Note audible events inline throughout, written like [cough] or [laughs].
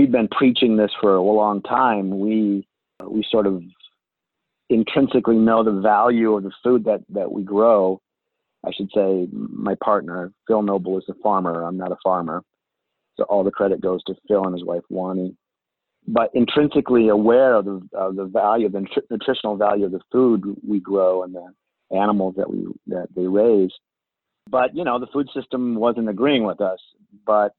we've been preaching this for a long time. We we sort of intrinsically know the value of the food that that we grow. I should say my partner Phil Noble is a farmer. I'm not a farmer, so all the credit goes to Phil and his wife Wani. But intrinsically aware of the of the value, the nutritional value of the food we grow and the animals that we that they raise. But you know, the food system wasn't agreeing with us. But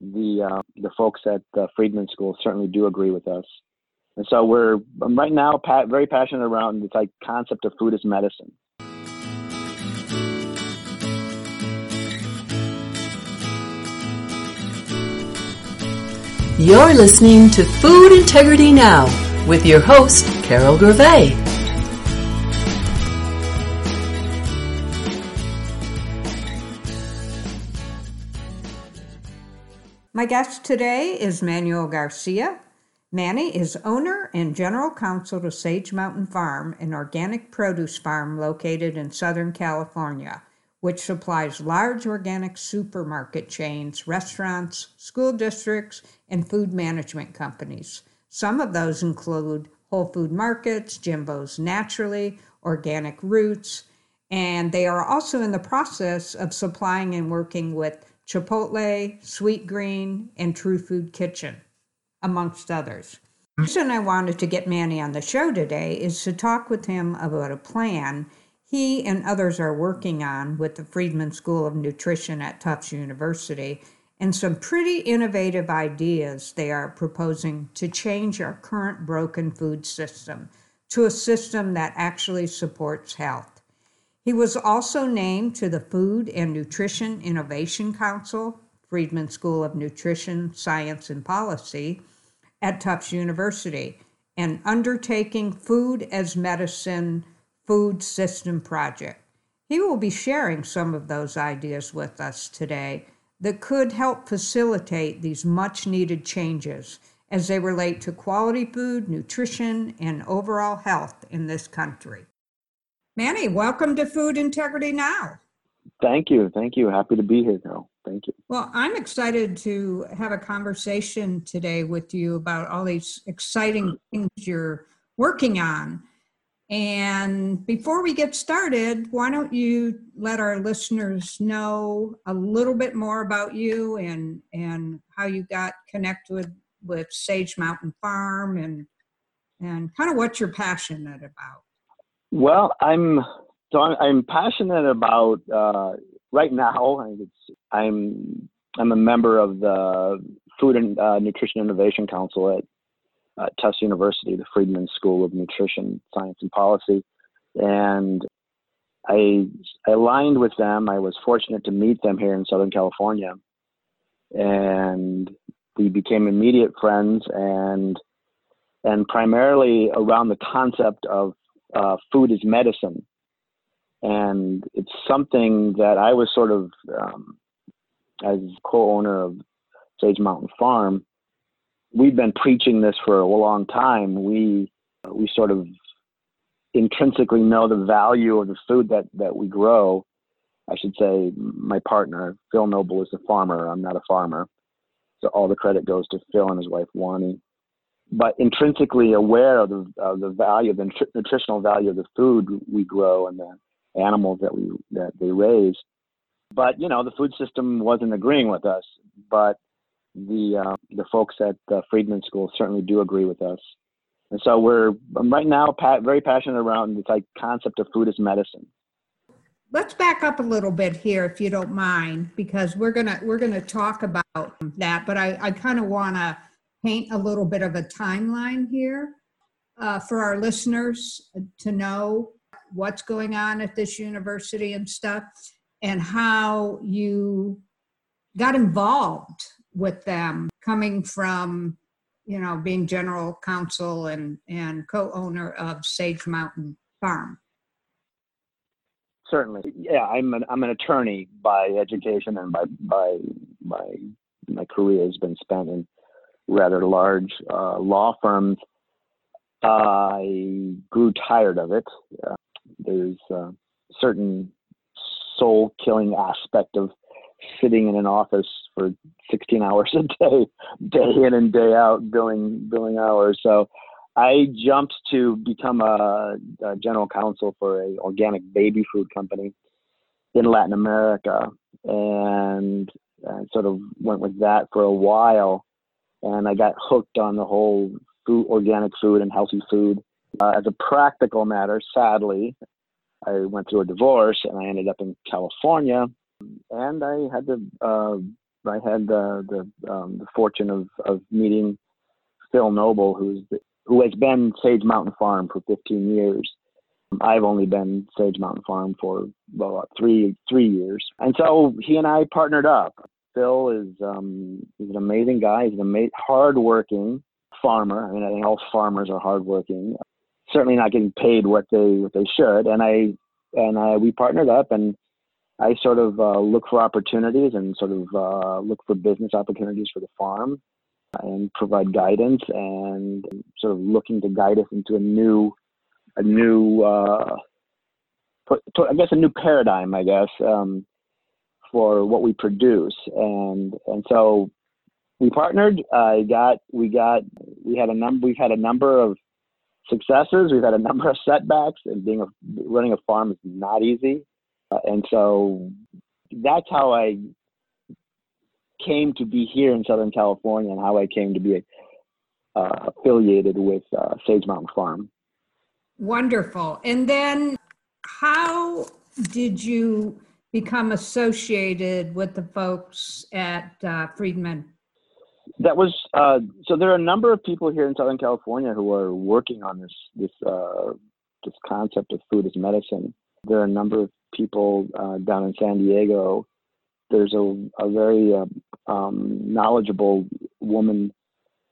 the uh, the folks at the Friedman School certainly do agree with us. And so we're I'm right now pa- very passionate around this like concept of food as medicine. You're listening to Food Integrity Now with your host, Carol Gervais. My guest today is Manuel Garcia. Manny is owner and general counsel to Sage Mountain Farm, an organic produce farm located in Southern California, which supplies large organic supermarket chains, restaurants, school districts, and food management companies. Some of those include Whole Food Markets, Jimbo's Naturally, Organic Roots, and they are also in the process of supplying and working with Chipotle, Sweetgreen, and True Food Kitchen, amongst others. The reason I wanted to get Manny on the show today is to talk with him about a plan he and others are working on with the Friedman School of Nutrition at Tufts University and some pretty innovative ideas they are proposing to change our current broken food system to a system that actually supports health. He was also named to the Food and Nutrition Innovation Council, Friedman School of Nutrition, Science, and Policy at Tufts University, and undertaking Food as Medicine Food System Project. He will be sharing some of those ideas with us today that could help facilitate these much needed changes as they relate to quality food, nutrition, and overall health in this country. Manny, welcome to Food Integrity Now. Thank you. Thank you. Happy to be here, Carol. Thank you. Well, I'm excited to have a conversation today with you about all these exciting things you're working on. And before we get started, why don't you let our listeners know a little bit more about you and and how you got connected with, with Sage Mountain Farm and and kind of what you're passionate about. Well, I'm so I'm, passionate about uh, right now. I'm I'm a member of the Food and uh, Nutrition Innovation Council at uh, Tufts University, the Friedman School of Nutrition Science and Policy, and I, I aligned with them. I was fortunate to meet them here in Southern California, and we became immediate friends and and primarily around the concept of uh, food is medicine. And it's something that I was sort of, um, as co owner of Sage Mountain Farm, we've been preaching this for a long time. We, we sort of intrinsically know the value of the food that, that we grow. I should say, my partner, Phil Noble, is a farmer. I'm not a farmer. So all the credit goes to Phil and his wife, Wani but intrinsically aware of the, of the value, the nutritional value of the food we grow and the animals that we that they raise. But you know, the food system wasn't agreeing with us. But the uh, the folks at the Friedman School certainly do agree with us. And so we're right now pa- very passionate around this like concept of food as medicine. Let's back up a little bit here, if you don't mind, because we're gonna we're gonna talk about that. But I, I kind of want to paint a little bit of a timeline here uh, for our listeners to know what's going on at this university and stuff, and how you got involved with them coming from you know being general counsel and and co-owner of sage mountain farm. Certainly. Yeah i'm an i'm an attorney by education and by by by my career has been spent in rather large uh, law firms. I grew tired of it. Uh, there's a certain soul killing aspect of sitting in an office for 16 [laughs] hours a day, day in and day out, billing billing hours. So I jumped to become a, a general counsel for a organic baby food company in Latin America, and, and sort of went with that for a while. And I got hooked on the whole food, organic food and healthy food. Uh, as a practical matter, sadly, I went through a divorce and I ended up in California, and I had the uh, I had the the, um, the fortune of of meeting Phil Noble, who's the, who has been Sage Mountain Farm for 15 years. I've only been Sage Mountain Farm for well three three years, and so he and I partnered up. Phil is um, he's an amazing guy. He's an amazing, hardworking farmer. I mean, I think all farmers are hardworking certainly not getting paid what they what they should. And I and I, we partnered up, and I sort of uh, look for opportunities and sort of uh, look for business opportunities for the farm, and provide guidance and sort of looking to guide us into a new a new uh, I guess a new paradigm, I guess, um, for what we produce, and and so we partnered. I got we got we had a number we've had a number of successes. We've had a [laughs] number of setbacks, and being a, running a farm is not easy. Uh, and so that's how I came to be here in Southern California, and how I came to be uh, affiliated with uh, Sage Mountain Farm. Wonderful. And then, how did you become associated with the folks at uh, Friedman that was uh, so. There are a number of people here in Southern California who are working on this this uh, this concept of food as medicine. There are a number of people uh, down in San Diego. There's a, a very uh, um, knowledgeable woman.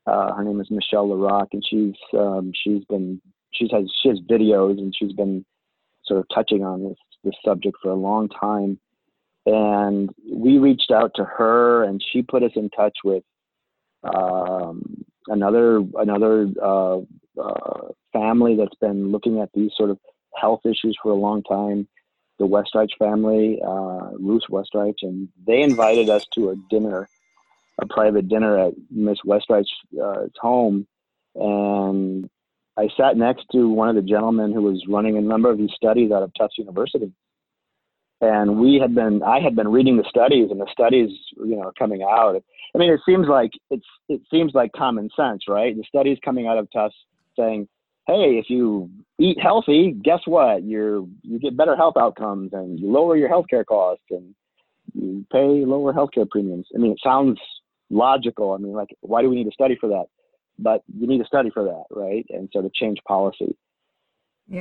Uh, her name is Michelle Larocque, and she's um, she's been she's has she has videos and she's been sort of touching on this this subject for a long time. And we reached out to her, and she put us in touch with um, another another uh, uh, family that's been looking at these sort of health issues for a long time. The Westreich family, uh, Ruth Westreich, and they invited us to a dinner, a private dinner at Miss Westreich's uh, home, and I sat next to one of the gentlemen who was running a number of these studies out of Tufts University. And we had been i had been reading the studies and the studies you know coming out. I mean it seems like it's it seems like common sense right? The studies coming out of tufts saying hey if you eat healthy guess what? You're you get better health outcomes and you lower your healthcare costs and you pay lower healthcare premiums. I mean it sounds logical. I mean like why do we need to study for that but you need to study for that right and so to change policy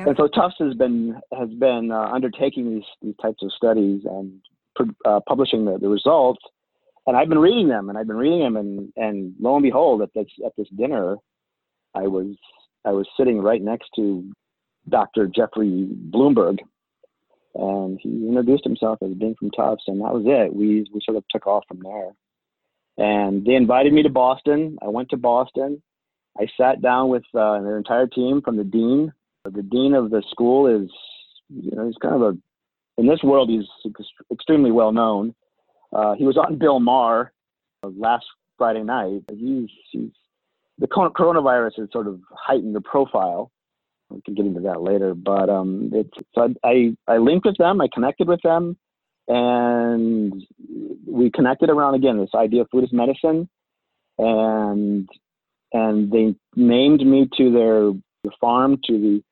and so Tufts has been has been uh, undertaking these these types of studies and uh, publishing the, the results. And I've been reading them, and I've been reading them, and and lo and behold, at this at this dinner, I was I was sitting right next to Dr. Jeffrey Blumberg, and he introduced himself as being from Tufts, and that was it. We we sort of took off from there. And they invited me to Boston. I went to Boston. I sat down with uh, their entire team from the dean the dean of the school is, you know, he's kind of a, in this world, he's extremely well known. Uh, he was on [laughs] Bill Maher uh, last Friday night. He's, he's the coronavirus has sort of heightened the profile. We can get into that later, but um, it's so I I linked with them. I connected with them, and we connected around again this idea of food as medicine, and and they named me to their farm to the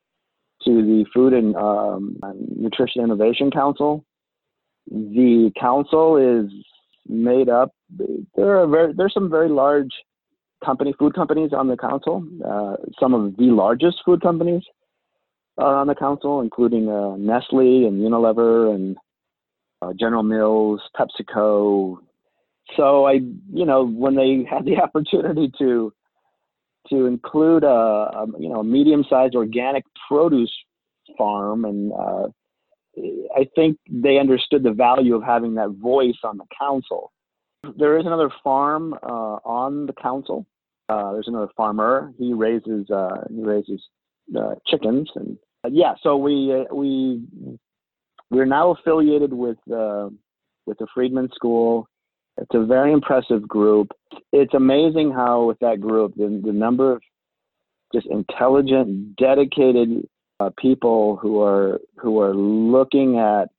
to the Food and um, Nutrition Innovation Council. The council is made up. There are very, there's some very large company food companies on the council. Uh, some of the largest food companies are on the council, including uh, Nestle and Unilever and uh, General Mills, PepsiCo. So I, you know, when they had the [laughs] opportunity to to include a, a you know medium-sized organic produce farm, and uh, I think they understood the value of having that voice on the council. There is another farm uh, on the council. Uh, there's another farmer. He raises uh, he raises uh, chickens, and uh, yeah. So we we we're now affiliated with with the Friedman School It's a very impressive group. It's amazing how with that group, the, the number of just intelligent, dedicated uh, people who are who are looking at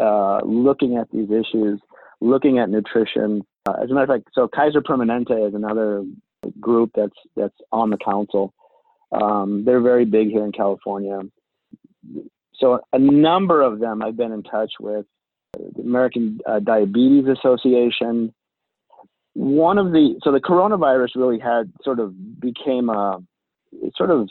uh, looking at these issues, looking at nutrition. Uh, as a matter of fact, so Kaiser Permanente is another group that's that's on the council. Um, they're very big here in California. So a number of them I've been in touch with. The American uh, Diabetes Association. One of the so the coronavirus really had sort of became a sort of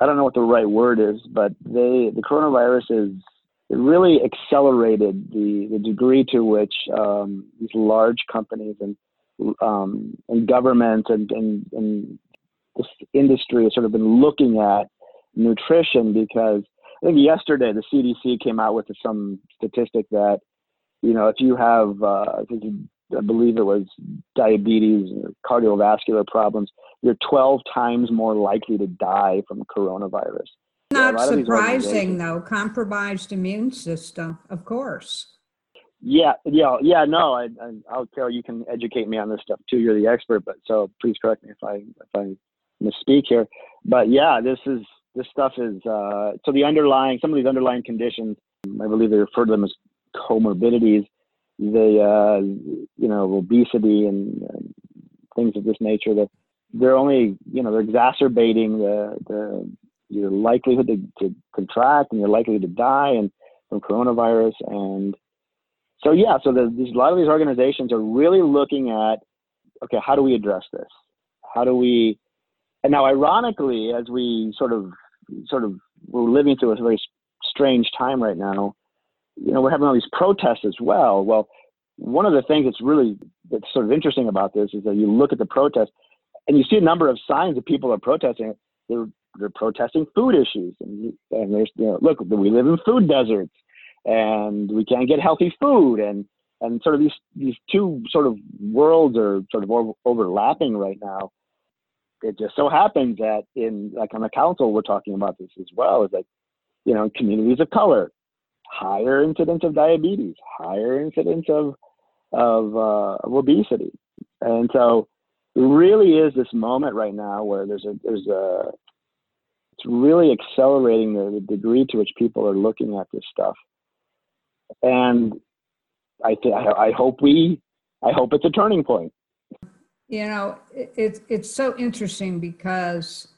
I don't know what the right word is, but they the coronavirus is it really accelerated the the degree to which um, these large companies and um, and government and, and and this industry has sort of been looking at nutrition because I think yesterday the CDC came out with some statistic that you know if you have uh, I believe it was diabetes or cardiovascular problems, you're 12 times more likely to die from coronavirus. Not yeah, surprising though, compromised immune system, of course. Yeah, yeah, yeah. No, I, I, will tell you can educate me on this stuff too. You're the expert, but so please correct me if I if I misspeak here. But yeah, this is this stuff is uh, so the underlying some of these underlying conditions. I believe they refer to them as comorbidities. They uh, you know obesity and, and things of this nature. That they're only you know they're exacerbating the the your likelihood to, to contract and you're likely to die and from coronavirus and so yeah so the, these, a lot of these organizations are really looking at okay how do we address this how do we and now ironically as we sort of sort of we're living through a very strange time right now. You know we're having all these protests as well. Well one of the things that's really that's sort of interesting about this is that you look at the protests and you see a number of signs that people are protesting. They're they're protesting food issues. And, and there's you know look we live in food deserts and we can't get healthy food. And and sort of these these two sort of worlds are sort of over, overlapping right now it just so happens that in like on the council we're talking about this as well is like you know communities of color higher incidence of diabetes higher incidence of of, uh, of obesity and so it really is this moment right now where there's a there's a it's really accelerating the, the degree to which people are looking at this stuff. And I, th- I hope we, I hope it's a turning point. You know, it, it's it's so interesting because,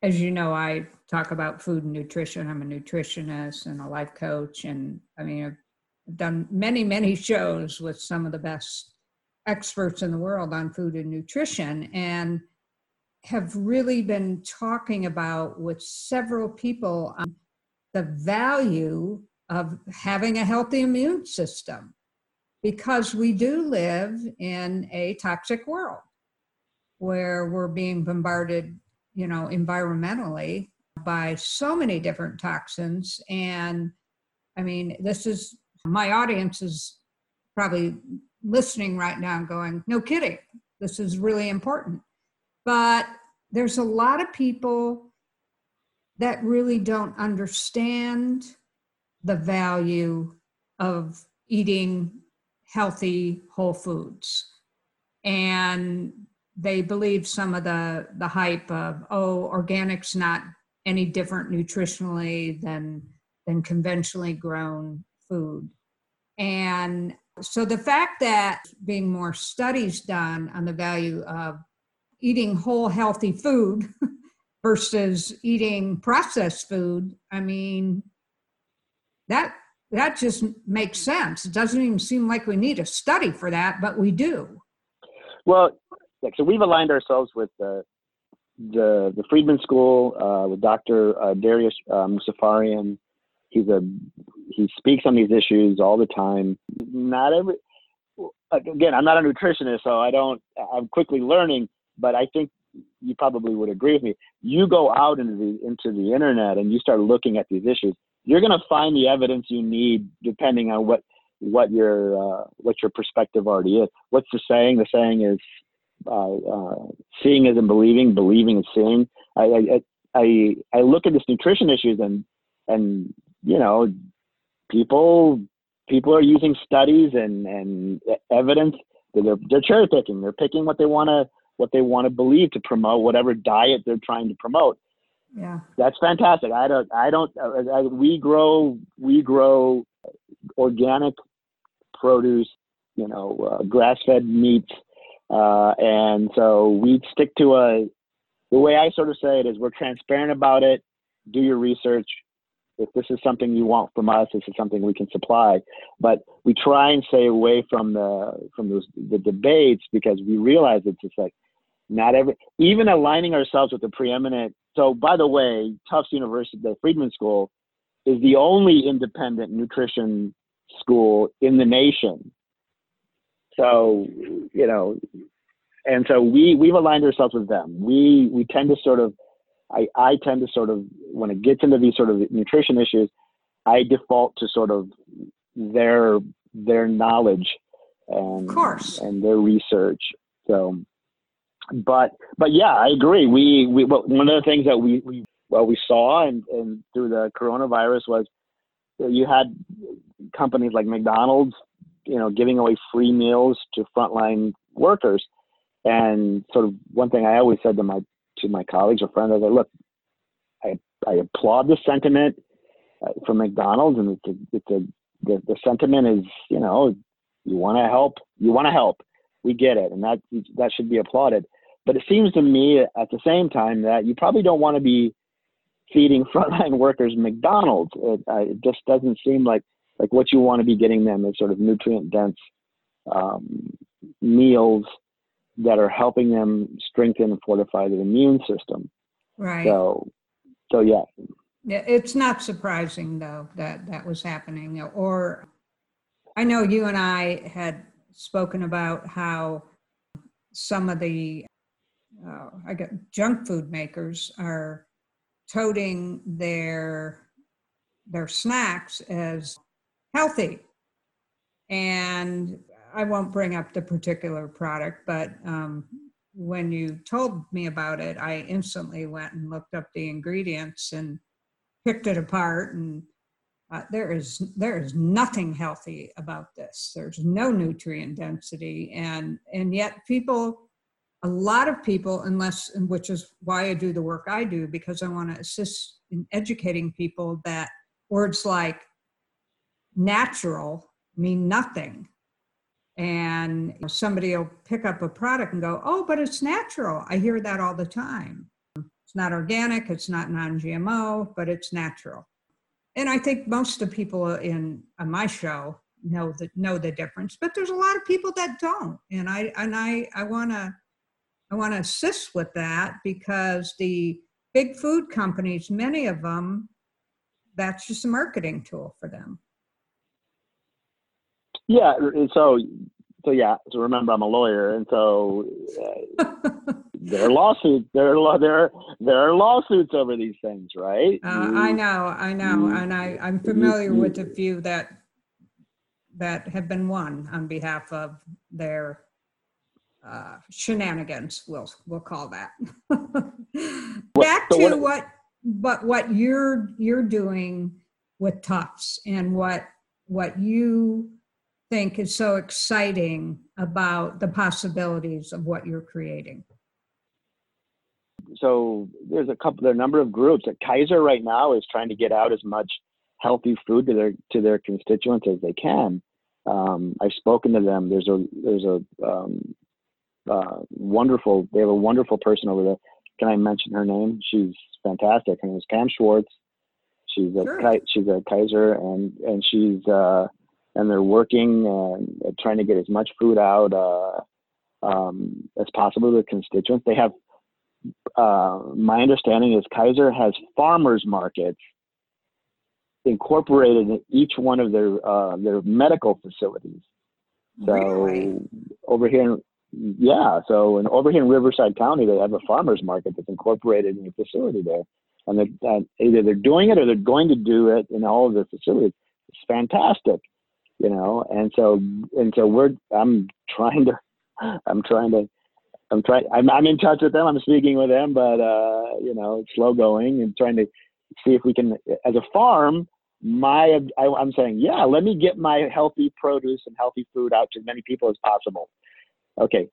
as you know, I talk about food and nutrition. I'm a nutritionist and a life coach, and I mean, I've done many many [laughs] shows with some of the best experts in the world on food and nutrition, and have really been talking about with several people the value of having a healthy immune system because we do live in a toxic world where we're being bombarded you know environmentally by so many different toxins. And i mean this is my audience is probably listening right now going no kidding. This is really important. But there's a lot of people that really don't understand the value of eating healthy whole foods. And they believe some of the, the hype of, oh, organic's not any different nutritionally than, than conventionally grown food. And so the fact that being more studies done on the value of eating whole healthy food [laughs] versus eating processed food i mean that that just makes sense it doesn't even seem like we need a study for that but we do well so we've aligned ourselves with the the, the Friedman School uh, with Dr. Uh, Dariush uh, Mozaffarian. He's a he speaks on these issues all the time. Not every again, I'm not a nutritionist, so I don't. I'm quickly learning but I think you probably would agree with me. You go out into the into the internet and you start looking at these issues. You're going to find the evidence you need, depending on what what your uh, what your perspective already is. What's the saying? The saying is, uh, uh, "Seeing isn't believing, believing is seeing." I, I I look at this nutrition issues and and you know people people are using studies and and evidence. They're they're cherry picking. They're picking what they want to what they want to believe to promote whatever diet they're trying to promote. Yeah, that's fantastic. I don't I don't I, we grow we grow organic produce, you know, uh, grass fed meat uh, and so we stick to a. The way I sort of say it is, we're transparent about it. Do your research if this is something you want from us, this is something we can supply. But we try and stay away from the from those the debates because we realize it's just like not every even aligning ourselves with the preeminent. So by the way, Tufts University, the Friedman School, is the only independent nutrition school in the nation. So you know, and so we we've aligned ourselves with them. We we tend to sort of I, I tend to sort of when it gets into these sort of nutrition issues, I default to sort of their their knowledge and of course and their research. So, but but yeah, I agree. We we one of the things that we we well we saw and and through the coronavirus was you had companies like McDonald's, you know, giving away free meals to frontline workers. And sort of one thing I always said to my to my colleagues or friends, I said, look, I, I applaud the sentiment uh, from McDonald's, and it's a, it's a the, the sentiment is, you know, you want to help, you want to help. We get it, and that that should be applauded. But it seems to me at the same time that you probably don't want to be feeding [laughs] frontline workers McDonald's. It, uh, it just doesn't seem like like what you want to be getting them is sort of nutrient dense um, meals that are helping them strengthen and fortify their immune system. Right. So, so yeah. Yeah, it's not surprising though that that was happening. Or, I know you and I had spoken about how some of the uh, I get junk food makers are toting their their snacks as healthy and I won't bring up the particular product, but um, when you told me about it, I instantly went and looked up the ingredients and picked it apart. And uh, there is there is nothing healthy about this. There's no nutrient density, and and yet people, a lot of people, unless which is why I do the work I do because I want to assist in educating people that words like natural mean nothing and somebody will pick up a product and go, oh, but it's natural. I hear that all the time. It's not organic, it's not non GMO, but it's natural. And I think most of the people in on my show know that know the difference, but there's a lot of people that don't. And I and I I wanna I wanna assist with that because the big food companies, many of them, that's just a marketing tool for them. Yeah, so so yeah. So remember, I'm a lawyer, and so uh, there are lawsuits. There are there there are lawsuits over these things, right? Uh, you, I know, I know, you, and I I'm familiar you, with a few that that have been won on behalf of their uh, shenanigans. We'll we'll call that. [laughs] Back so to what, what but what you're you're doing with Tufts and what what you think is so exciting about the possibilities of what you're creating? So there's a couple, there are a number of groups. Kaiser right now is trying to get out as much healthy food to their to their constituents as they can. Um, I've spoken to them. There's a there's a um, uh, wonderful. They have a wonderful person over there. Can I mention her name? She's fantastic. Her name is Pam Schwartz. She's a sure. she's a Kaiser and and she's uh, and they're working and trying to get as much food out uh, um, as possible to the constituents. They have, uh, my understanding is Kaiser has farmers markets incorporated in each one of their uh, their medical facilities. So really? over here, yeah. So and over here in Riverside County, they have a farmers market that's incorporated in the facility there, and they're, uh, either they're doing it or they're going to do it in all of their facilities. It's fantastic you know and so and so we're i'm trying to i'm trying to i'm trying I'm, I'm in touch with them i'm speaking with them but uh you know it's slow going and trying to see if we can as a farm my I, I'm saying, yeah, let me get my healthy produce and healthy food out to as many people as possible. Okay,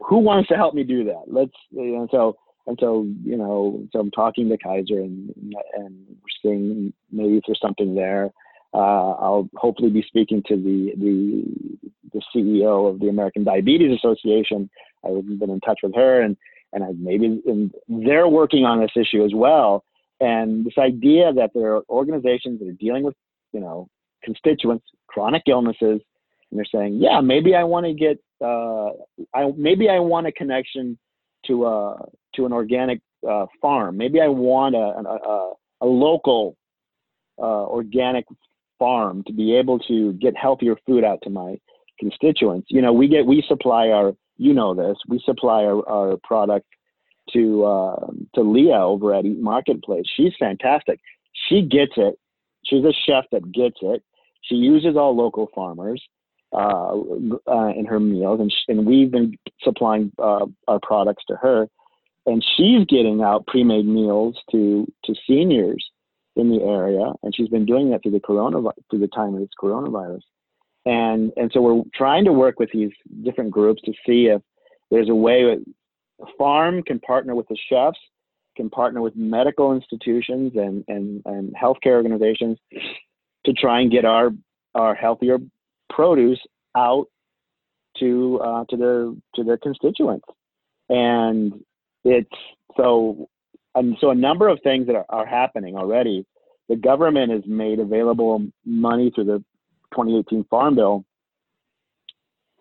who wants to help me do that? Let's know, so and so you know so I'm talking to Kaiser and and seeing maybe if there's something there. Uh, I'll hopefully be speaking to the the the CEO of the American Diabetes Association. I've been in touch with her and and I maybe and they're working on this issue as well. And this idea that there are organizations that are dealing with you know constituents, chronic illnesses, and they're saying, yeah, maybe I want to get, uh, I maybe I want a connection to a to an organic uh, farm. Maybe I want a a, a local uh, organic farm to be able to get healthier food out to my constituents. You know, we get we supply our you know this we supply our, our product to uh, to Leah over at Eat Marketplace. She's fantastic. She gets it. She's a chef that gets it. She uses all local farmers uh, uh, in her meals, and, and we've been supplying uh, our products to her, and she's getting out pre-made meals to to seniors in the area, and she's been doing that through the corona through the time of this coronavirus, and and so we're trying to work with these different groups to see if there's a way that a farm can partner with the chefs, can partner with medical institutions and and and healthcare organizations to try and get our our healthier produce out to uh, to their to their constituents, and it's so and so a number of things that are, are happening already. The government has made available money through the 2018 Farm Bill.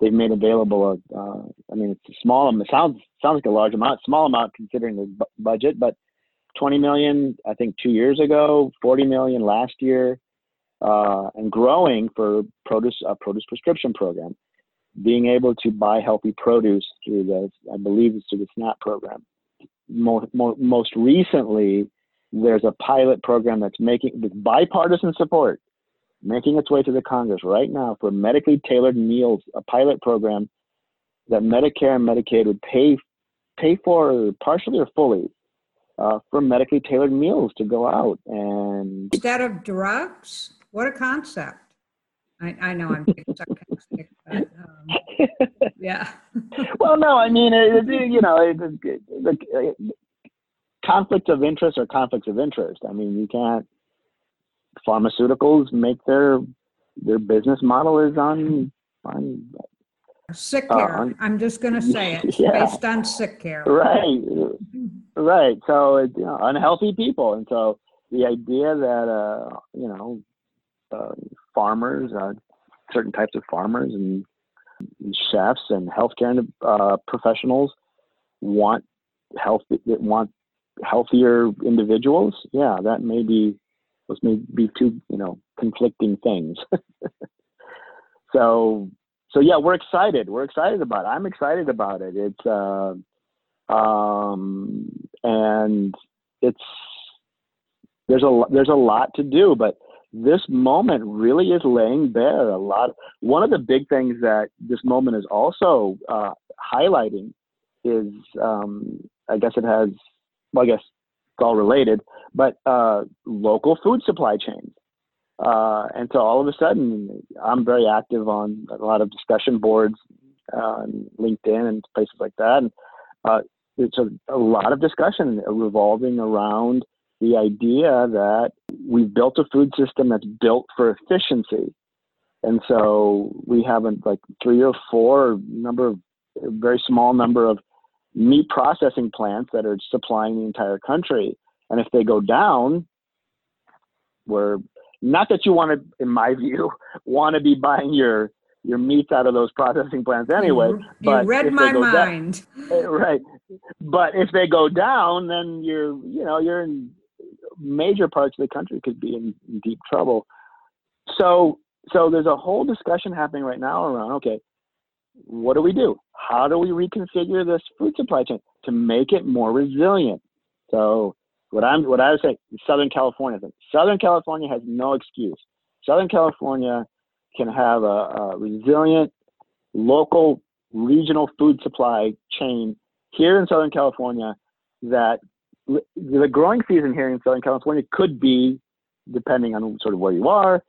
They've made available a, uh, I mean, it's a small. It sounds sounds like a large amount, small amount considering the bu- budget, but 20 million, I think, two years ago, 40 million last year uh, and growing for produce produce prescription program, being able to buy healthy produce through the I believe it's through the SNAP program. More, more, most recently, there's a pilot program that's making with bipartisan support, making its way to the Congress right now for medically tailored meals, a pilot program that Medicare and Medicaid would pay pay for partially or fully uh, for medically tailored meals to go out and Instead of drugs? What a concept. I, I know I'm being sarcastic, but [laughs] um, yeah. [laughs] well, no, I mean, it, it, you know, the conflicts of interest are conflicts of interest. I mean, you can't. Pharmaceuticals make their their business model is on on Sick Uh, care. I'm just going to say it, [laughs] Yeah. based on sick care. right, right. So it's you know, unhealthy people, and so the idea that uh, you know uh, farmers, uh, certain types of farmers and, chefs and healthcare uh, professionals want health want healthier individuals. Yeah, that may be those may be two you know conflicting things. [laughs] so so yeah, we're excited. We're excited about it. I'm excited about it. It's uh, um, and it's there's a there's a lot to do, but this moment really is laying bare a lot. One of the big things that this moment is also uh, highlighting is, um, I guess it has, well, I guess it's all related, but uh, local food supply chains. Uh, and so all of a sudden, I'm very active on a lot of discussion boards, uh, LinkedIn and places like that. And uh, a, a lot of discussion revolving around the idea that we've built a food system that's built for efficiency. And so we have like three or four number of a very small number of meat processing plants that are supplying the entire country. And if they go down, we're not that you want to, in my view, [laughs] want to be buying your your meats out of those processing plants anyway. You- but You read my down- mind. uh, [laughs] right but if they go down then you're you know you're in major parts of the country could be in, in deep trouble. So so there's a whole discussion happening right now around okay what do we do? How do we reconfigure this food supply chain to make it more resilient? So what i'm what i would say southern california southern california has no excuse. Southern california can have a, a resilient local regional food supply chain here in Southern California that the growing season here in Southern California could be depending on sort of where you are,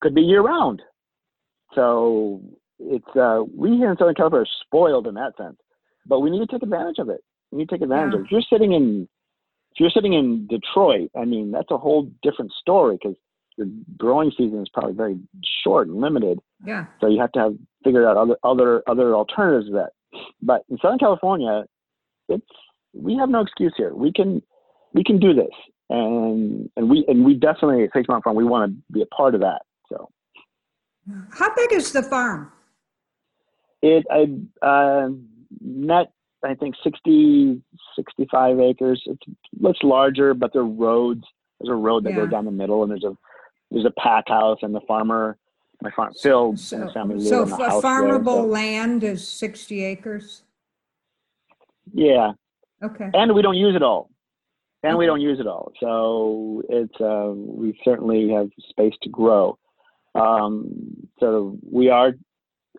could be year round. So it's uh, we here in Southern California are spoiled in that sense, but we need to take advantage of it. We need to take advantage Yeah. of it. If you're sitting in if you're sitting in Detroit, I mean that's a whole different story because your growing season is probably very short and limited. Yeah. So you have to have figure out other other other alternatives to that. But in Southern California, it's we have no excuse here. We can we can do this, and and we and we definitely at Mountain Farm we want to be a part of that. So How big is the farm? it I uh, net I think 60 65 acres. It's much larger, but there are roads. There's a road that Yeah. goes down the middle, and there's a there's a pack house, and the farmer my farm Phil and So, his family live so in the house there, farmable so- land is 60 acres? yeah, Okay. and we don't use it all. And we don't use it all. So it's uh, we certainly have space to grow. Um, so we are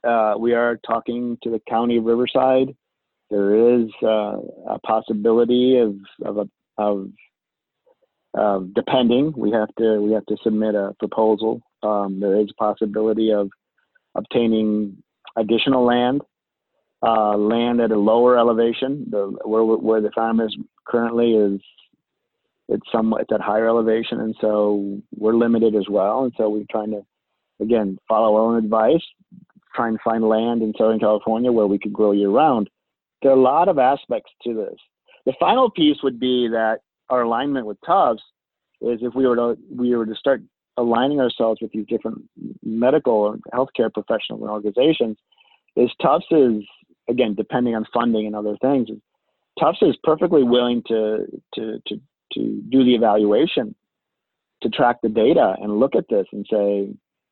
uh, we are talking to the county of riverside. There is uh, a possibility of of, a, of of depending. We have to we have to submit a proposal. Um, there is a possibility of obtaining additional land uh, land at a lower elevation. The where where the farm is currently is it's somewhat it's at higher elevation, and so we're limited as well. And so we're trying to again follow our own advice, try and find land in Southern California where we could grow year round. There are a lot of aspects to this. The final piece would be that our alignment with Tufts is if we were to we were to start aligning ourselves with these different medical and healthcare professionals and organizations, is Tufts is again depending on funding and other things. Tufts is perfectly willing to to to to do the evaluation, to track the data and look at this and say,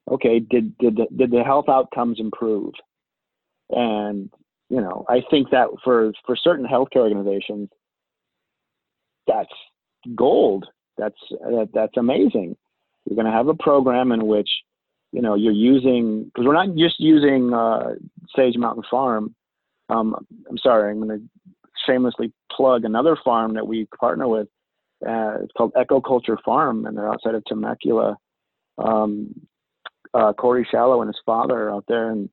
okay, did did the, did the health outcomes improve? And you know, I think that for for certain healthcare organizations, that's gold. That's that, that's amazing. You're going to have a program in which you know you're using because we're not just using uh, Sage Mountain Farm. Um, I'm sorry, I'm going to shamelessly plug another farm that we partner with. Uh, it's called Eco Culture Farm, and they're outside of Temecula. Um, uh, Corey Shallow and his father are out there, and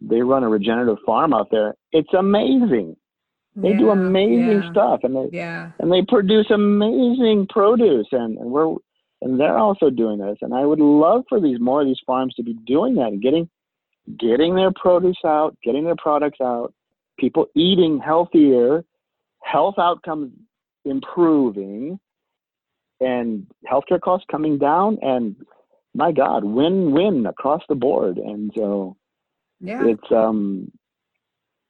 they run a regenerative farm out there. It's amazing. They do amazing yeah, stuff, and they Yeah. and they produce amazing produce and, and we're and they're also doing this and i would love for these more of these farms to be doing that and getting getting their produce out getting their products out people eating healthier health outcomes improving and healthcare costs coming down and my god win win across the board and so Yeah. it's um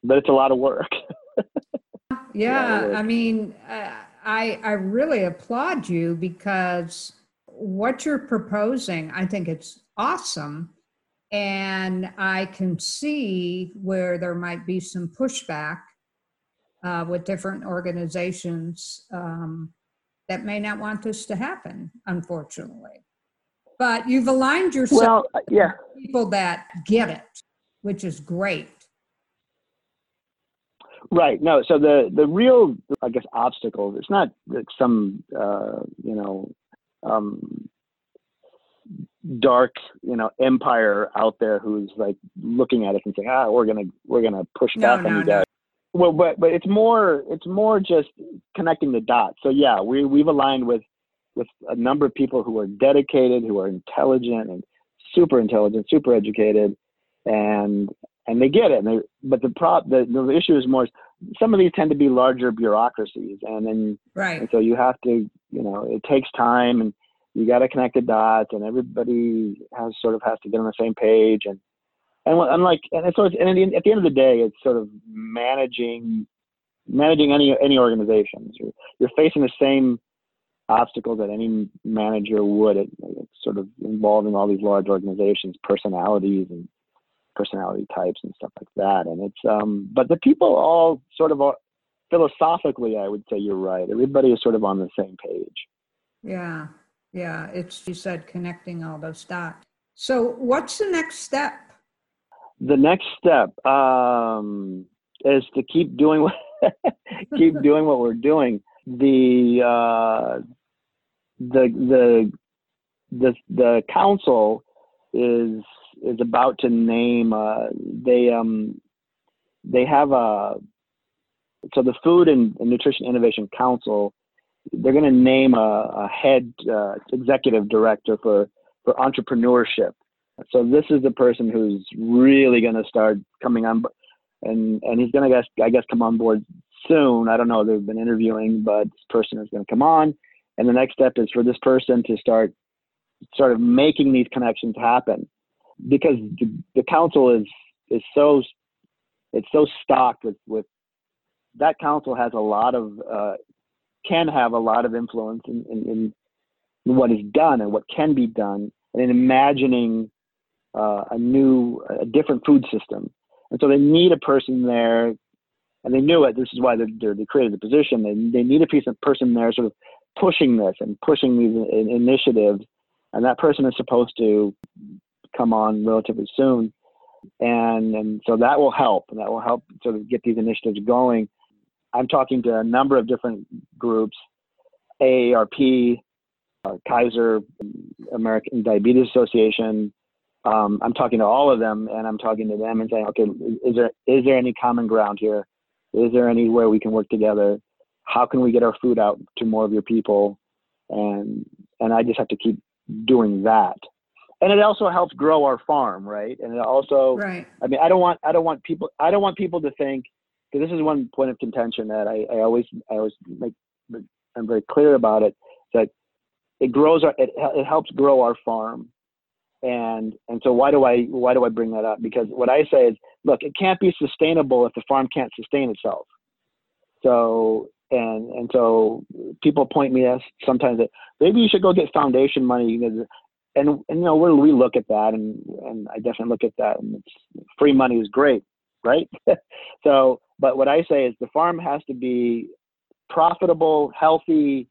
but it's a lot of work [laughs] Yeah, work. I mean, uh, I I really applaud you because what you're proposing, I think it's awesome, and I can see where there might be some pushback uh, with different organizations um, that may not want this to happen, unfortunately. But you've aligned yourself well yeah with people that get it, which is great. Right. No. So the the real, I guess, obstacle. It's not like some, uh, you know, um, dark, you know, empire out there who's like looking at us and saying, ah, we're gonna we're gonna push No, back on no, you no. guys. Well, but but it's more it's more just connecting the dots. So yeah, we we've aligned with with a number of people who are dedicated, who are intelligent and super intelligent, super educated, and and they get it. And they, but the prop the, the issue is more some of these tend to be larger bureaucracies, and then right. and Right. so you have to you know it takes time and you got to connect the dots, and everybody has sort of has to get on the same page and. And what- unlike, and so it's, and at the, end of the day, it's sort of managing, managing any any organizations. You're, you're facing the same obstacles that any manager would. It, it's sort of involving all these large organizations, personalities and personality types and stuff like that. And it's um, but the people all sort of philosophically, I would say you're right. Everybody is sort of on the same page. Yeah, yeah. It's you said connecting all those dots. So, what's the next step? The next step um, is to keep doing what [laughs] keep doing what we're doing. The uh, the the the the council is is about to name. Uh, they um they have a so the Food and, and Nutrition Innovation Council. They're going to name a, a head uh, executive director for for entrepreneurship. So this is the person who's really going to start coming on, and and he's going to guess I guess come on board soon. I don't know. They've been interviewing, but this person is going to come on, and the next step is for this person to start sort of making these connections happen, because the, the council is is so it's so stocked with with that council has a lot of uh, can have a lot of influence in, in, in what is done and what can be done, and in imagining uh, a new, a different food system. And so they need a person there, and they knew it. This is why they, they created the position. They, they need a piece of person there, sort of pushing this and pushing these initiatives. And that person is supposed to come on relatively soon. And, and so that will help, and that will help sort of get these initiatives going. I'm talking to a number of different groups, AARP, uh, Kaiser, American Diabetes Association, um, I'm talking to all of them and I'm talking to them and saying, okay, is there is there any common ground here? Is there anywhere we can work together? How can we get our food out to more of your people? And and I just have to keep doing that. And it also helps grow our farm, right? And it also, right. I mean, I don't want I don't want people I don't want people to think because this is one point of contention that I, I always I always make I'm very clear about it that it grows our it, it helps grow our farm and and so why do I why do I bring that up? Because what I say is, look, it can't be sustainable if the farm can't sustain itself. So and and so people point me as sometimes that maybe you should go get foundation money. And and you know we we look at that and and I definitely look at that and it's, free money is great, right? [laughs] so but what I say is the farm has to be profitable, healthy.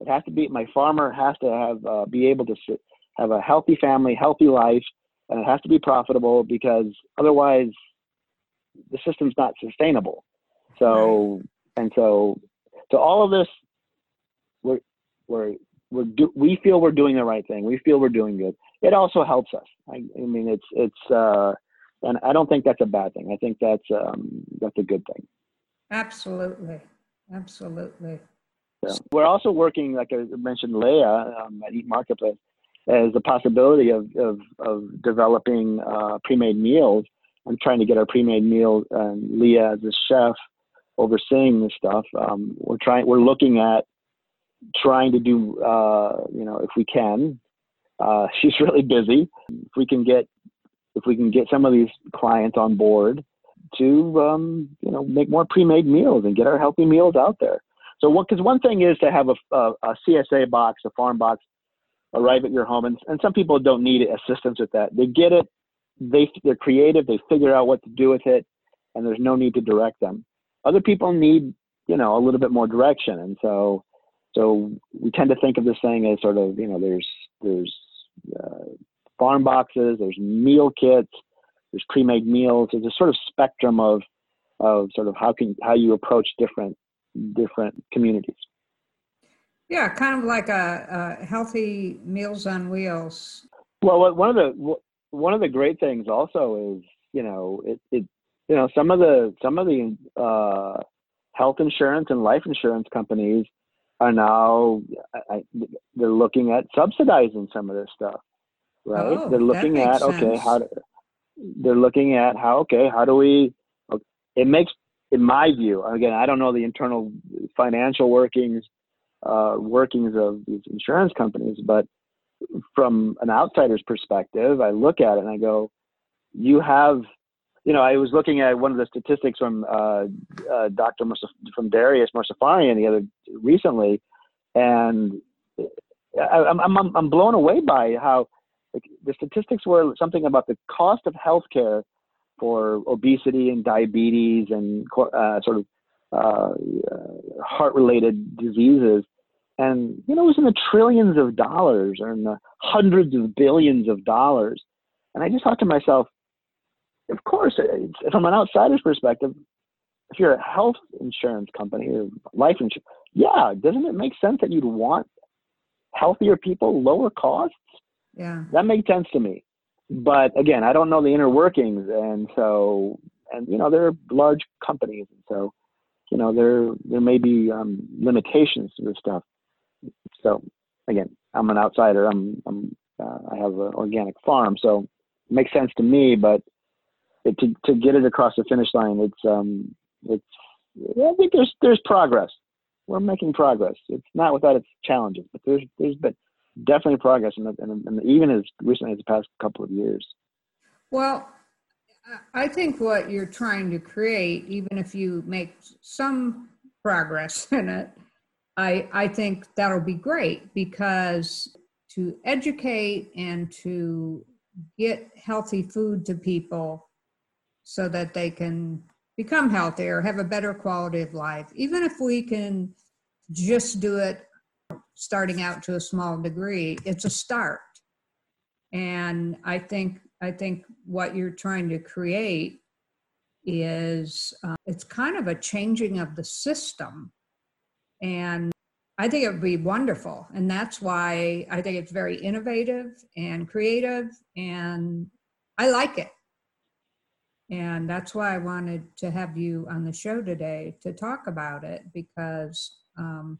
It has to be my farmer has to have uh, be able to have a healthy family, healthy life, and it has to be profitable because otherwise the system's not sustainable. So right. and so so all of this we're we're we're do, we feel we're doing the right thing. We feel we're doing good. It also helps us. I, I mean it's it's uh and I don't think that's a bad thing. I think that's um that's a good thing. Absolutely. Absolutely. Yeah. We're also working, like I mentioned, Leah um, at Eat Marketplace as the possibility of, of, of developing uh, pre-made meals. I'm trying to get our pre-made meals, and Leah as a chef overseeing this stuff. Um, we're trying, we're looking at trying to do, uh, you know, if we can. Uh, [laughs] she's really busy. If we can get, if we can get some of these clients on board to, um, you know, make more pre-made meals and get our healthy meals out there. So? Because one thing is to have a, a, a CSA box, a farm box arrive at your home. And, and some people don't need assistance with that. They get it. They, they're creative. They figure out what to do with it and there's no need to direct them. Other people need, you know, a little bit more direction. And so, so we tend to think of this thing as sort of, you know, there's, there's uh, farm boxes, there's meal kits, there's pre-made meals. There's a sort of spectrum of, of sort of how can, how you approach different, different communities. Yeah, kind of like a, a healthy Meals on Wheels. Well, one of the one of the great things also is you know it, it you know some of the some of the uh, health insurance and life insurance companies are now I, they're looking at subsidizing some of this stuff right oh, they're looking at sense. okay how do, they're looking at how okay how do we it makes in my view again i don't know the internal financial workings uh, workings of these insurance companies, but from an outsider's perspective, I look at it and I go, you have, you know, I was looking at one of the statistics from uh, uh, Dr. from Dariush Mozaffarian the other recently, and I, am I'm, I'm blown away by how like, the statistics were something about the cost of healthcare for obesity and diabetes and uh, sort of uh, heart related diseases. And you know it was in the trillions of dollars or in the hundreds of billions of dollars. And i just thought to myself of course from an outsider's perspective if you're a health insurance company or life insurance yeah doesn't it make sense that you'd want healthier people lower costs Yeah. That makes sense to me. But again, I don't know the inner workings, and so and you know they're large companies, and so you know there there may be um, limitations to this stuff. So again, I'm an outsider. I'm, I'm uh, I have an organic farm, so it makes sense to me. But it, to to get it across the finish line, it's um it's I think there's there's progress. We're making progress. It's not without its challenges, but there's there's been definitely progress, and even as recently as the past couple of years. Well, I think what you're trying to create, even if you make some progress [laughs] in it, I, I think that'll be great because to educate and to get healthy food to people so that they can become healthier, have a better quality of life, even if we can just do it starting out to a small degree, it's a start. And I think I think what you're trying to create is uh, it's kind of a changing of the system. And i think it would be wonderful. And that's why i think it's very innovative and creative and i like it. And that's why i wanted to have you on the show today to talk about it because um,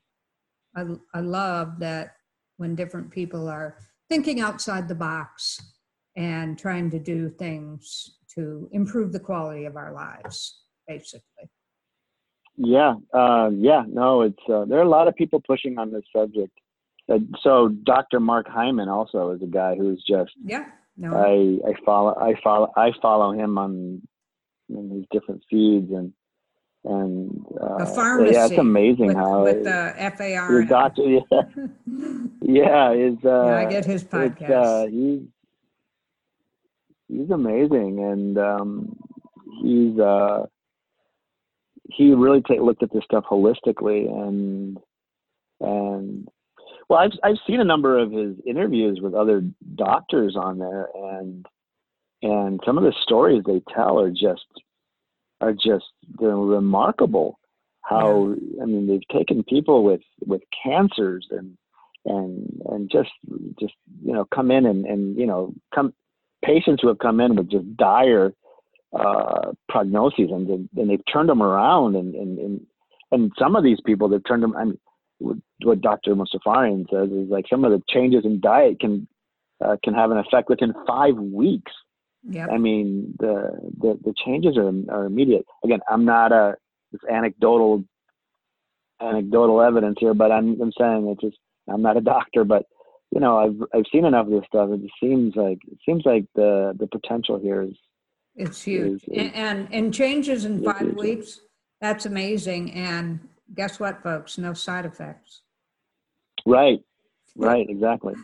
I, I love that when different people are thinking outside the box and trying to do things to improve the quality of our lives, basically. Yeah, uh, yeah, no, it's uh, there are a lot of people pushing on this subject. Uh, so Dr. Mark Hyman also is a guy who's just yeah. No. I I follow I follow I follow him on in his different feeds and and uh, Farmacy. Yeah, it's amazing with, how with the FAR. Your doctor, yeah, [laughs] yeah, is uh, yeah, I get his uh, podcast. he's he's amazing, and um, he's uh, he really take, looked at this stuff holistically, and and well, I've I've seen a number of his interviews with other doctors on there, and and some of the stories they tell are just are just they're remarkable. How I mean, they've taken people with with cancers and and and just just you know come in and and you know come patients who have come in with just dire uh, prognoses and and they've turned them around and and and, and some of these people they've turned them. I mean, what Dr. Mozaffarian says is like some of the changes in diet can uh, can have an effect within five weeks. Yep. I mean, the, the, the changes are, are immediate. Again, I'm not a, this anecdotal, anecdotal evidence here, but I'm, I'm saying it's just, I'm not a doctor, but you know, I've, I've seen enough of this stuff. It seems like, it seems like the, the potential here is, it's huge. is- is- and, and, and changes in five huge. weeks, that's amazing. And guess what, folks? No side effects. right, right, exactly.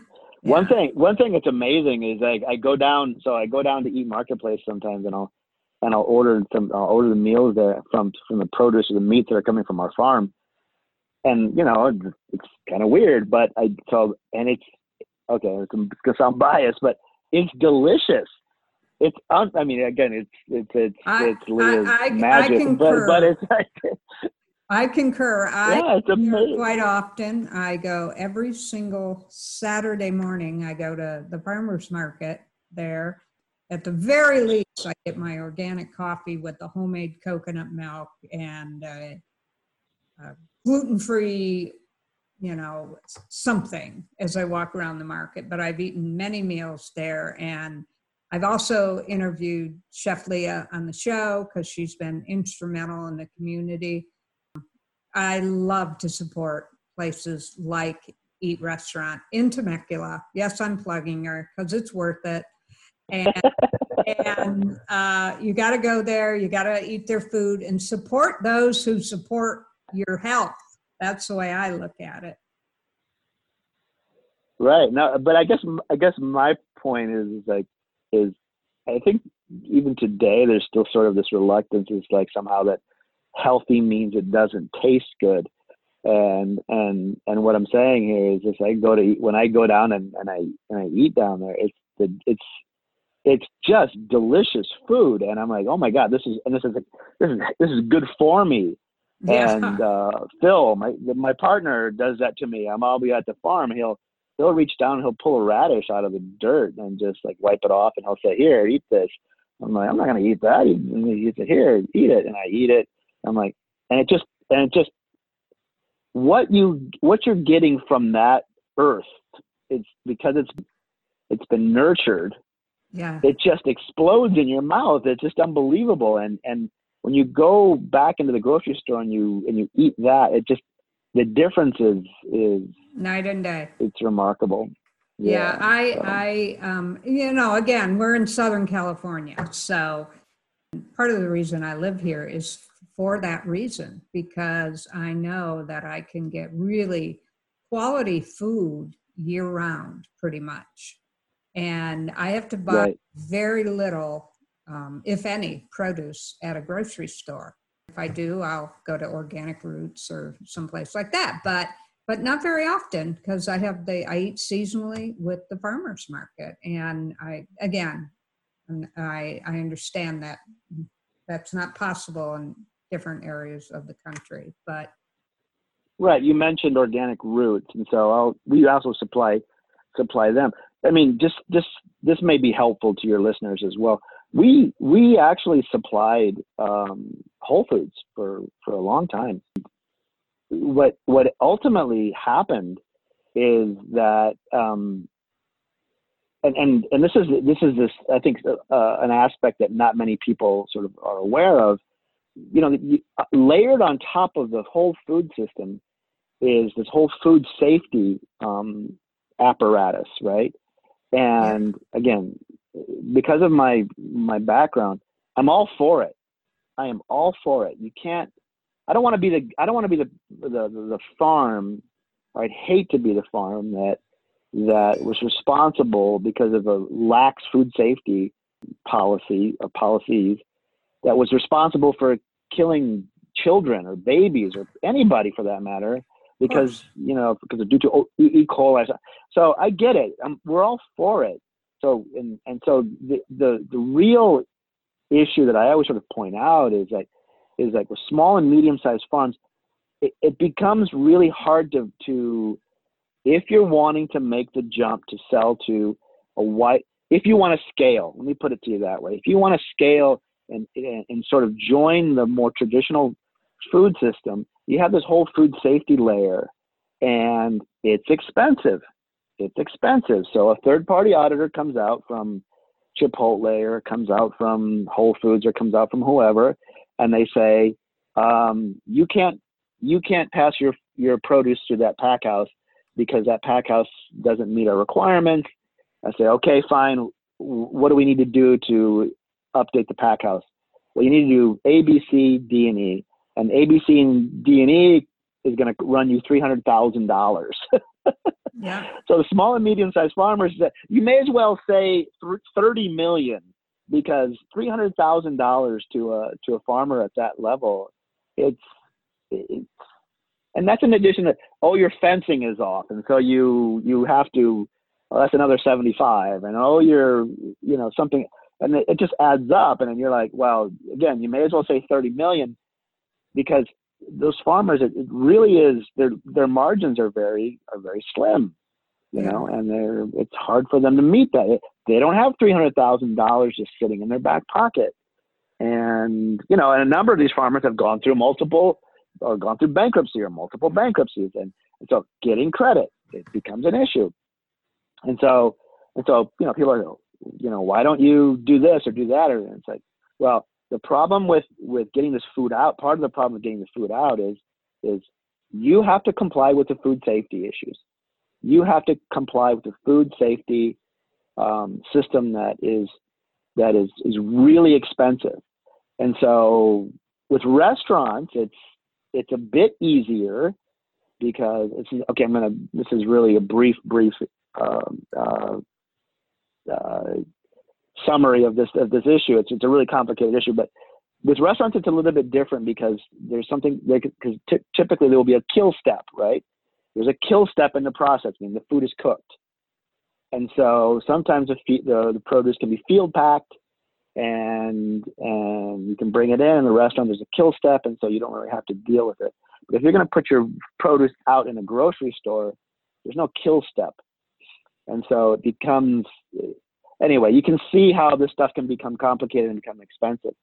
One thing, one thing that's amazing is like I go down, so I go down to eat marketplace sometimes, and I'll and I'll order some, I'll order the meals there from from the produce or the meats that are coming from our farm, and you know it's, it's kind of weird, but I so and it's okay, it's, gonna sound biased, but it's delicious. It's un, I mean again, it's it's it's I- it's Leah's I- I magic, but but it's like [laughs] I concur. I yeah, it's amazing. quite often. I go every single Saturday morning. I go to the farmers market there. At the very least, I get my organic coffee with the homemade coconut milk and uh, uh, gluten-free, you know, something as I walk around the market. But I've eaten many meals there, and I've also interviewed Chef Leah on the show because she's been instrumental in the community. I love to support places like Eat Restaurant in Temecula. Yes, I'm plugging her because it's worth it. And, and uh, you got to go there. You got to eat their food and support those who support your health. That's the way I look at it. Right. No, but I guess I guess my point is, is like is I think even today there's still sort of this reluctance. It's like somehow that healthy means it doesn't taste good. And and and what I'm saying here is just I go to eat when I go down and, and I and I eat down there, it's the it's it's just delicious food and I'm like, oh my God, this is and this is this is this is good for me. Yeah. And uh, Phil, my my partner, does that to me. I'm I'll be at the farm. He'll he'll reach down, he'll pull a radish out of the dirt and just like wipe it off, and he'll say, "Here, eat this." I'm like, I'm not gonna eat that. He said, "Here, eat it," and I eat it. I'm like, and it just and it just what you what you're getting from that earth it's because it's it's been nurtured Yeah. it just explodes in your mouth it's just unbelievable and and when you go back into the grocery store and you and you eat that it just the difference is is Night and day. it's remarkable Yeah, I, so. I, um, you know, again, we're in Southern California, so part of the reason I live here is for that reason because I know that I can get really quality food year round, pretty much, and I have to buy right very little, um, if any, produce at a grocery store. If I do, I'll go to Organic Roots or someplace like that. But but not very often because I have the I eat seasonally with the farmers market, and I again, and I I understand that that's not possible in different areas of the country, but right you mentioned organic roots and so I'll, we also supply supply them i mean just just this may be helpful to your listeners as well we we actually supplied um, whole foods for for a long time what what ultimately happened is that um, and, and and this is this is this I think uh, an aspect that not many people sort of are aware of. You know, uh, layered on top of the whole food system is this whole food safety um, apparatus, right? And again, because of my my background, I'm all for it. I am all for it. You can't. I don't want to be the. I don't want to be the the the farm. I'd hate to be the farm that that was responsible because of a lax food safety policy or policies that was responsible for killing children or babies or anybody for that matter because you know because of due to E. coli. So I get it. Um, we're all for it. So and and so the the the real issue that I always sort of point out is like is like with small and medium sized farms, it, it becomes really hard to to if you're wanting to make the jump to sell to a white if you want to scale let me put it to you that way if you want to scale and, and, sort of join the more traditional food system you have this whole food safety layer and it's expensive it's expensive so a third party auditor comes out from chipotle or comes out from whole foods or comes out from whoever and they say um, you can't you can't pass your your produce through that pack house because that pack house doesn't meet our requirements. I say, okay, fine. What do we need to do to update the pack house? Well, you need to do A, B, C, D, and E. And A, B, C, and D, and E is going to run you three hundred thousand dollars. [laughs] yeah, so the small and medium-sized farmers, you may as well say thirty million because three hundred thousand dollars to a to a farmer at that level, it's it's and that's in addition to oh your fencing is off and so you you have to well, that's another 75 and oh you're you know something and it, it just adds up. And then you're like well again you may as well say 30 million because those farmers it, it really is their their margins are very are very slim you Yeah. know and they're it's hard for them to meet that. They don't have $300000 just sitting in their back pocket. And you know and a number of these farmers have gone through multiple or gone through bankruptcy or multiple bankruptcies. And, and so getting credit it becomes an issue. And so and so you know people are you know why don't you do this or do that or it's like well the problem with with getting this food out part of the problem with getting the food out is is you have to comply with the food safety issues you have to comply with the food safety um, system that is that is is really expensive and so with restaurants it's it's a bit easier because it's okay. I'm gonna. This is really a brief, brief um, uh, uh, summary of this of this issue. It's it's a really complicated issue, but with restaurants it's a little bit different because there's something because t- typically there will be a kill step, right? There's a kill step in the process, meaning the food is cooked, and so sometimes the fe- the, the produce can be field packed and and you can bring it in in the restaurant there's a kill step and so you don't really have to deal with it but if you're going to put your produce out in a grocery store there's no kill step and so it becomes anyway. You can see how this stuff can become complicated and become expensive,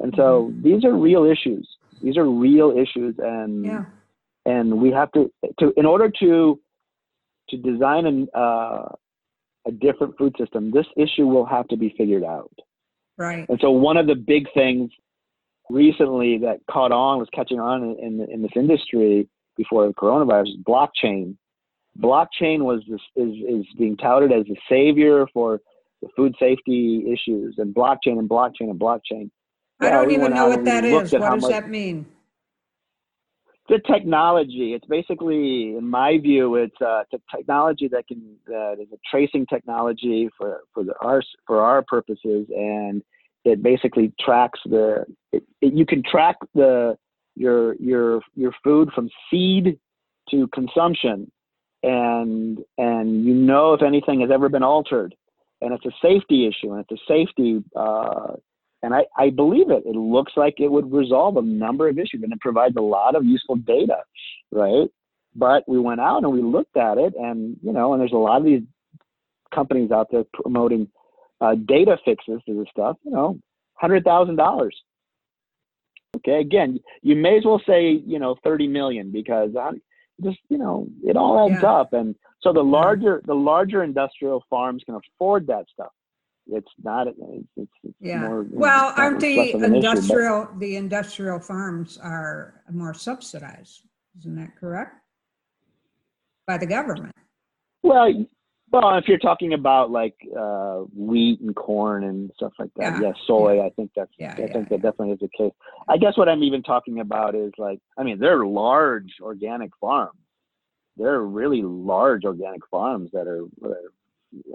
and so Mhm. these are real issues. These are real issues, and Yeah. and we have to to in order to to design an, uh, a different food system. This issue will have to be figured out. Right. And so one of the big things recently that caught on was catching on in, in, in this industry before the coronavirus blockchain. Blockchain was this, is is being touted as the savior for the food safety issues and blockchain and blockchain and blockchain. I don't we even know what that is. at What does much- that mean? the technology. It's basically, in my view, it's uh, t- technology that can that is a tracing technology for for the, our for our purposes, and it basically tracks the. It, it, you can track the your your your food from seed to consumption, and and you know if anything has ever been altered, and it's a safety issue, and it's a safety. Uh, and I, I believe it. It looks like it would resolve a number of issues and it provides a lot of useful data, right? But we went out and we looked at it, and you know, and there's a lot of these companies out there promoting uh, data fixes to this stuff. You know, hundred thousand dollars. Okay, again, you may as well say you know thirty million because I, just you know it all adds Yeah. up, and so the larger the larger industrial farms can afford that stuff. It's not. It's, it's, it's Yeah. more. you know, Well, aren't the an issue, industrial the industrial farms are more subsidized? Isn't that correct? By the government. Well, well, if you're talking about like uh, wheat and corn and stuff like that, Yeah, yeah, soy. I think that's. Yeah, I yeah, think that definitely is the case. I guess what I'm even talking about is like, I mean, they're large organic farms. They're really large organic farms that are. that are-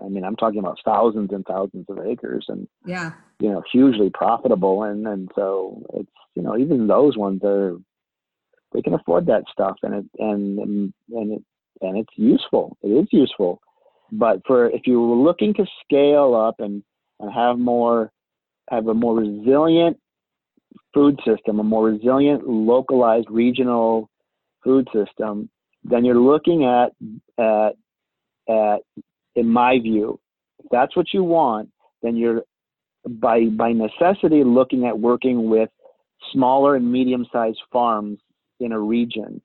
I mean, I'm talking about thousands and thousands of acres, and Yeah. you know, hugely profitable. And and so it's you know, even those ones are. They can afford that stuff, and it and and and it and it's useful. It is useful but for if you were looking to scale up and, and have more have a more resilient food system a more resilient localized regional food system then you're looking at at at in my view if that's what you want then you're by by necessity looking at working with smaller and medium sized farms in a region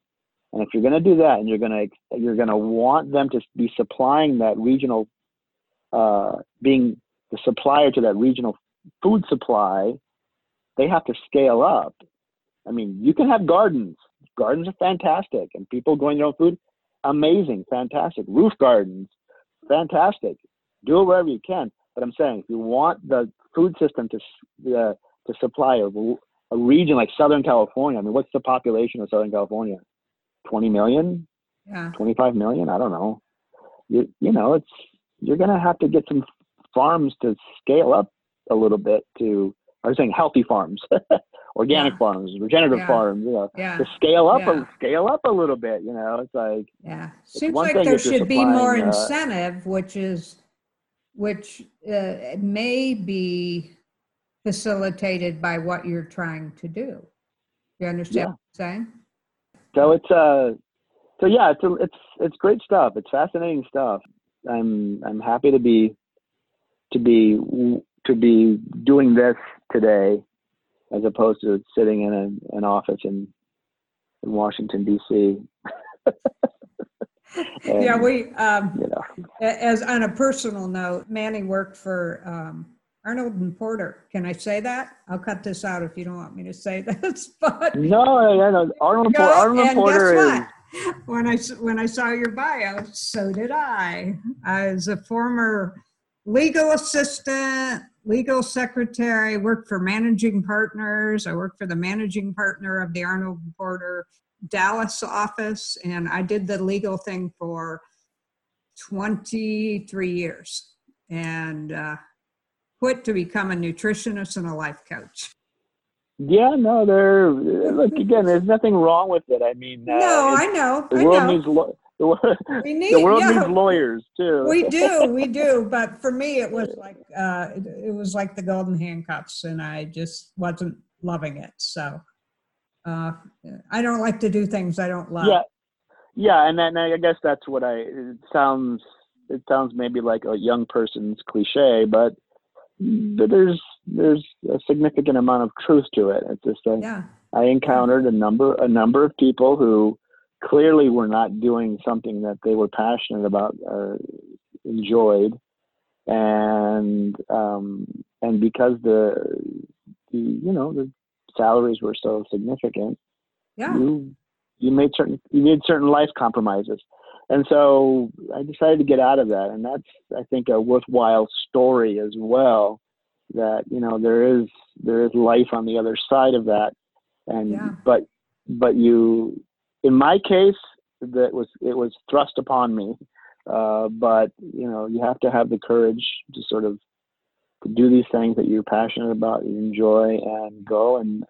and if you're going to do that, and you're going to you're going to want them to be supplying that regional, uh, being the supplier to that regional food supply, they have to scale up. I mean, you can have gardens. Gardens are fantastic, and people growing their own food, amazing, fantastic. Roof gardens, fantastic. Do it wherever you can. But I'm saying, if you want the food system to uh, to supply a, a region like Southern California, I mean, what's the population of Southern California? 20 million, Yeah. 25 million, I don't know. You, you know, it's you're going to have to get some farms to scale up a little bit to I was saying healthy farms, [laughs] organic Yeah. farms, regenerative Yeah. farms, you know, Yeah. to scale up Yeah. a scale up a little bit, you know. It's like Yeah. Seems like there should be more uh, incentive, which is, which uh, may be facilitated by what you're trying to do. You understand Yeah. what I'm saying? So it's uh so yeah, it's a, it's it's great stuff. It's fascinating stuff. I'm I'm happy to be to be to be doing this today as opposed to sitting in a, an office in in Washington D.C. [laughs] Yeah, we, um, you know as on a personal note, Manny worked for um, Arnold and Porter. Can I say that? I'll cut this out if you don't want me to say [laughs] this, but no, yeah, no, Arnold, Por- Arnold and Porter guess is what? When I when I saw your bio, so did I. I was a former legal assistant, legal secretary, worked for managing partners. I worked for the managing partner of the Arnold and Porter Dallas office, and I did the legal thing for 23 years, and uh, quit to become a nutritionist and a life coach. yeah, no, there. Look again, there's nothing wrong with it. I mean, uh, no, I know. the I world know. needs lo- [laughs] the, need the world needs lawyers too. we do we [laughs] do but for me it was like uh it, it was like the golden handcuffs and i just wasn't loving it so uh i don't like to do things i don't love Yeah, yeah, and then I guess that's what I. It sounds it sounds maybe like a young person's cliche, but there's there's a significant amount of truth to it. It's just that Yeah. I encountered a number a number of people who clearly were not doing something that they were passionate about or enjoyed, and um, and because the the you know the salaries were so significant, Yeah. you you made certain you made certain life compromises and so i decided to get out of that and that's i think a worthwhile story as well that you know there is there is life on the other side of that and Yeah. but but you in my case that was it was thrust upon me uh, but you know you have to have the courage to sort of to do these things that you're passionate about you enjoy and go and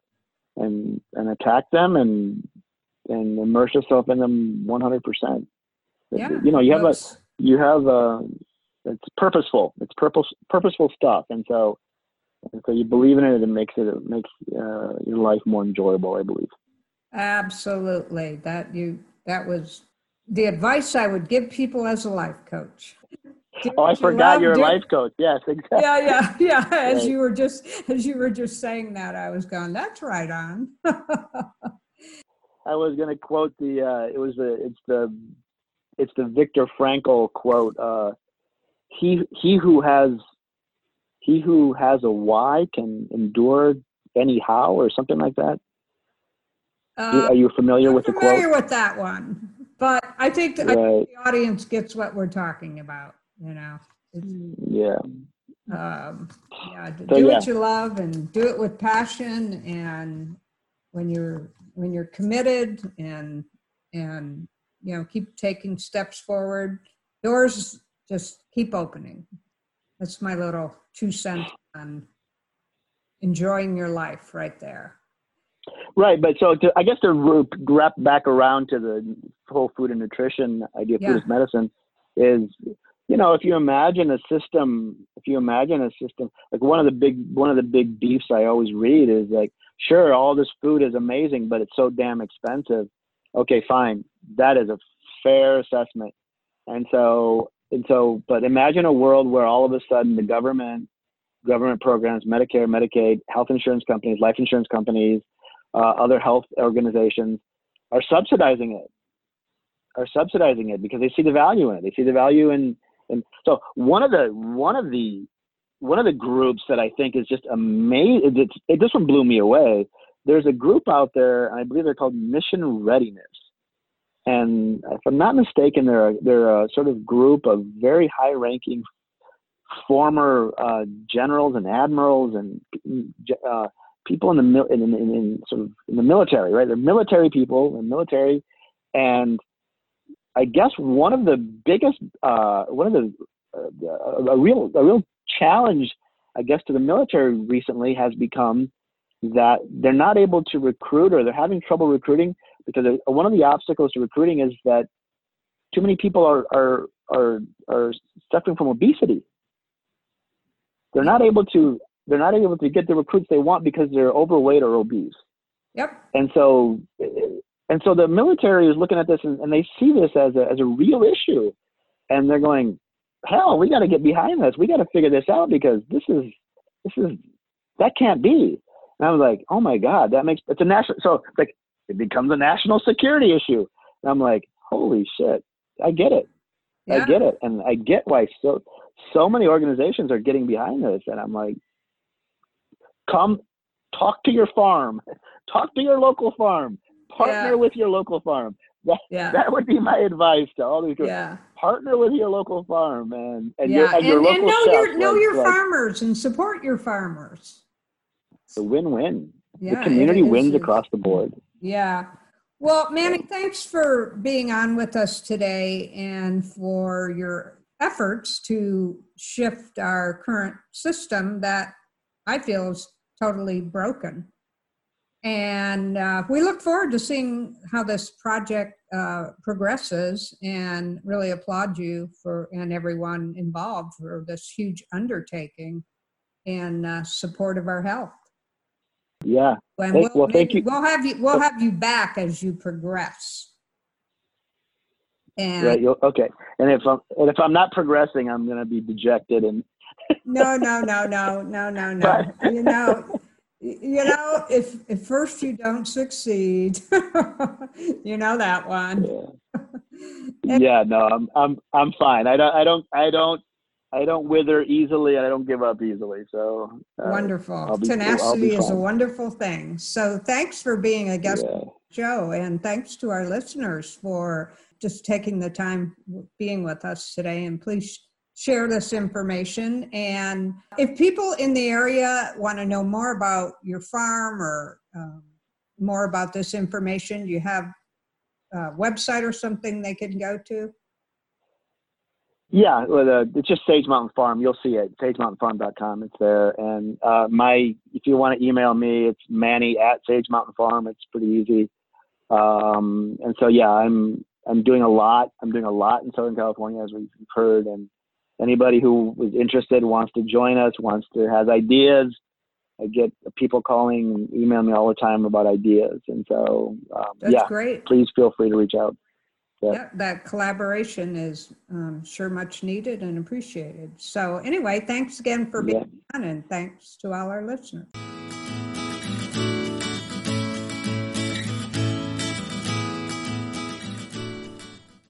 and and attack them and and immerse yourself in them 100%. Yeah. You know, you have a you have a it's purposeful. It's purpose purposeful stuff, and so and so you believe in it. and It makes it, it makes uh, your life more enjoyable. I believe. Absolutely. That you that was the advice I would give people as a life coach. Oh, I you forgot you're a life coach. Yes, [laughs] exactly. Yeah, yeah, yeah. As Right. you were just as you were just saying that, I was going, that's right on. [laughs] I was going to quote the. Uh, it was the. It's the. It's the Viktor Frankl quote. Uh, he he who has he who has a why can endure anyhow or something like that. Uh, Are you familiar I'm with the familiar quote? with that one, but I think, I think the audience gets what we're talking about. You know, it's, Yeah. um, yeah, So, do yeah. what you love and do it with passion. And when you're when you're committed and and you know keep taking steps forward, doors just keep opening. That's my little two cents on enjoying your life right there. Right, but so to, I guess to wrap back around to the whole food and nutrition idea, Yeah. food as medicine, is you know if you imagine a system, if you imagine a system like one of the big one of the big beefs I always read is like, sure, all this food is amazing, but it's so damn expensive. Okay, fine, that is a fair assessment, and so and so, but imagine a world where all of a sudden the government, government programs, Medicare, Medicaid, health insurance companies, life insurance companies uh, other health organizations are subsidizing it are subsidizing it because they see the value in it. They see the value in and so one of the one of the one of the groups that i think is just amazing it, it, this one blew me away there's a group out there and i believe they're called mission readiness and if i'm not mistaken they're a, they're a sort of group of very high ranking former uh, generals and admirals and uh, people in the mil- in, in, in sort of in the military, right? They're military people in military, and I guess one of the biggest, uh, one of the uh, a real a real challenge, I guess, to the military recently has become that they're not able to recruit or they're having trouble recruiting because one of the obstacles to recruiting is that too many people are are are are suffering from obesity. They're not able to they're not able to get the recruits they want because they're overweight or obese. Yep. And so and so the military is looking at this and, and they see this as a as a real issue. And they're going, Hell, we gotta get behind this. We gotta figure this out because this is this is that can't be. And I was like, Oh my God, that makes it's a national so it's like it becomes a national security issue. And I'm like, Holy shit, I get it. I get it. And I get why so so many organizations are getting behind this. And I'm like, come talk to your farm, talk to your local farm, partner Yeah. with your local farm. That, Yeah. that would be my advice to all these groups. Yeah. Partner with your local farm and, and yeah. your, and your local and know your know like- your farmers and support your farmers. It's a win-win. Yeah, the community wins across the board. Yeah. Well, Manny, thanks for being on with us today and for your efforts to shift our current system that I feel is totally broken. And uh, we look forward to seeing how this project uh, progresses and really applaud you for and everyone involved for this huge undertaking in uh, support of our health. Yeah. And we'll, well, thank you. We'll have you. We'll have you back as you progress. And Right. You'll, okay. And if I'm and if I'm not progressing, I'm going to be dejected and no, no, no, no, no, no, no. You know, you know, if if first you don't succeed, [laughs] you know that one. yeah. yeah. No, I'm I'm I'm fine. I don't I don't I don't I don't wither easily. and I don't give up easily. So uh, Wonderful. I'll be- I'll Tenacity is a wonderful thing. So thanks for being a guest yeah. show and thanks to our listeners for just taking the time being with us today and please share this information and if people in the area want to know more about your farm or um, more about this information do you have a website or something they can go to Yeah, well, uh, it's just Sage Mountain Farm. You'll see it. SageMountainFarm.com. It's there. And uh, my, if you want to email me, it's Manny at Sage Mountain Farm. It's pretty easy. Um, and so yeah, I'm I'm doing a lot. I'm doing a lot in Southern California, as we've heard. And anybody who is interested, wants to join us, wants to has ideas. I get people calling and email me all the time about ideas. And so um, that's yeah, great please feel free to reach out. That collaboration is um, sure much needed and appreciated. So anyway thanks again for being on and thanks to all our listeners